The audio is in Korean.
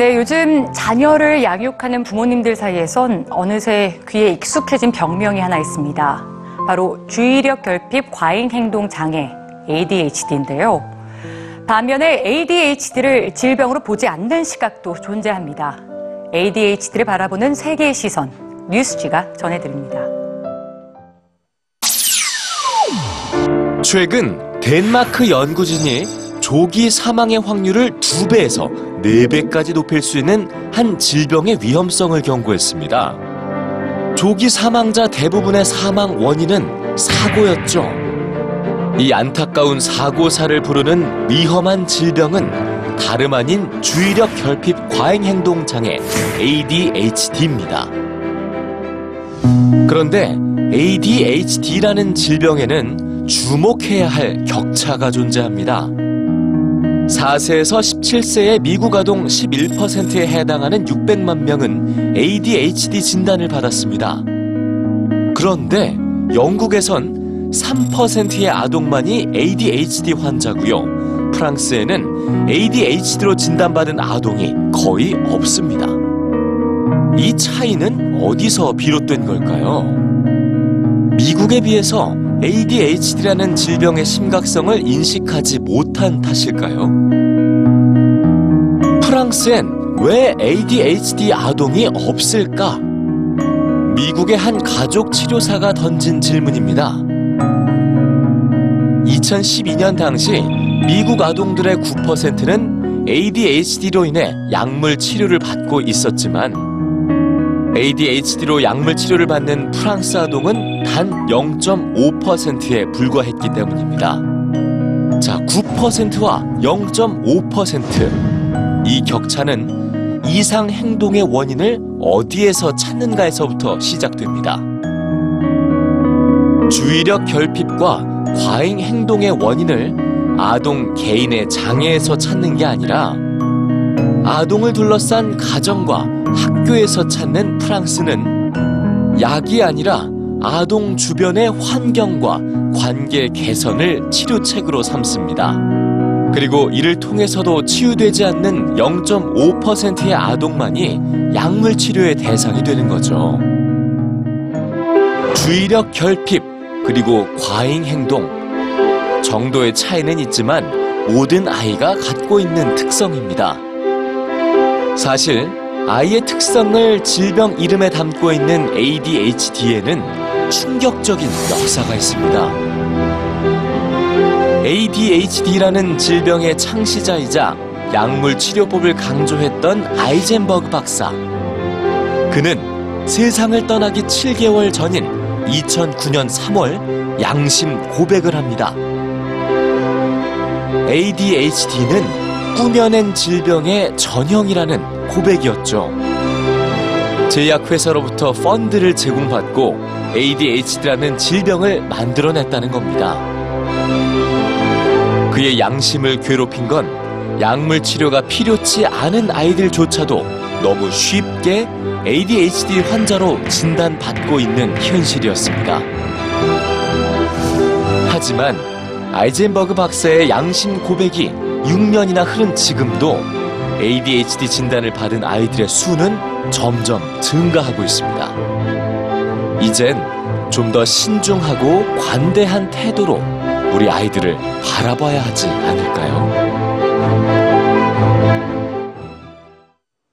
네, 요즘 자녀를 양육하는 부모님들 사이에선 어느새 귀에 익숙해진 병명이 하나 있습니다. 바로 주의력 결핍 과잉 행동 장애 ADHD인데요. 반면에 ADHD를 질병으로 보지 않는 시각도 존재합니다. ADHD를 바라보는 세계의 시선 뉴스지가 전해드립니다. 최근 덴마크 연구진이 조기 사망의 확률을 두배에서네배까지 높일 수 있는 한 질병의 위험성을 경고했습니다. 조기 사망자 대부분의 사망 원인은 사고였죠. 이 안타까운 사고사를 부르는 위험한 질병은 다름 아닌 주의력 결핍 과잉 행동 장애 ADHD입니다. 그런데 ADHD라는 질병에는 주목해야 할 격차가 존재합니다. 4세에서 17세의 미국 아동 11%에 해당하는 600만 명은 ADHD 진단을 받았습니다. 그런데 영국에선 3%의 아동만이 ADHD 환자고요. 프랑스에는 ADHD로 진단받은 아동이 거의 없습니다. 이 차이는 어디서 비롯된 걸까요? 미국에 비해서 ADHD라는 질병의 심각성을 인식하지 못한 탓일까요? 프랑스엔 왜 ADHD 아동이 없을까? 미국의 한 가족 치료사가 던진 질문입니다. 2012년 당시 미국 아동들의 9%는 ADHD로 인해 약물 치료를 받고 있었지만 ADHD로 약물 치료를 받는 프랑스 아동은 단 0.5%에 불과했기 때문입니다. 자, 9%와 0.5%. 이 격차는 이상 행동의 원인을 어디에서 찾는가에서부터 시작됩니다. 주의력 결핍과 과잉 행동의 원인을 아동 개인의 장애에서 찾는 게 아니라 아동을 둘러싼 가정과 학교에서 찾는 프랑스는 약이 아니라 아동 주변의 환경과 관계 개선을 치료책으로 삼습니다. 그리고 이를 통해서도 치유되지 않는 0.5%의 아동만이 약물 치료의 대상이 되는 거죠. 주의력 결핍, 그리고 과잉 행동. 정도의 차이는 있지만 모든 아이가 갖고 있는 특성입니다. 사실 아이의 특성을 질병 이름에 담고 있는 ADHD에는 충격적인 역사가 있습니다. ADHD라는 질병의 창시자이자 약물 치료법을 강조했던 아이젠버그 박사. 그는 세상을 떠나기 7개월 전인 2009년 3월 양심 고백을 합니다. ADHD는 꾸며낸 질병의 전형이라는 고백이었죠. 제약회사로부터 펀드를 제공받고 ADHD라는 질병을 만들어냈다는 겁니다. 그의 양심을 괴롭힌 건 약물 치료가 필요치 않은 아이들조차도 너무 쉽게 ADHD 환자로 진단받고 있는 현실이었습니다. 하지만 아이젠버그 박사의 양심 고백이 6년이나 흐른 지금도 ADHD 진단을 받은 아이들의 수는 점점 증가하고 있습니다. 이젠 좀 더 신중하고 관대한 태도로 우리 아이들을 바라봐야 하지 않을까요?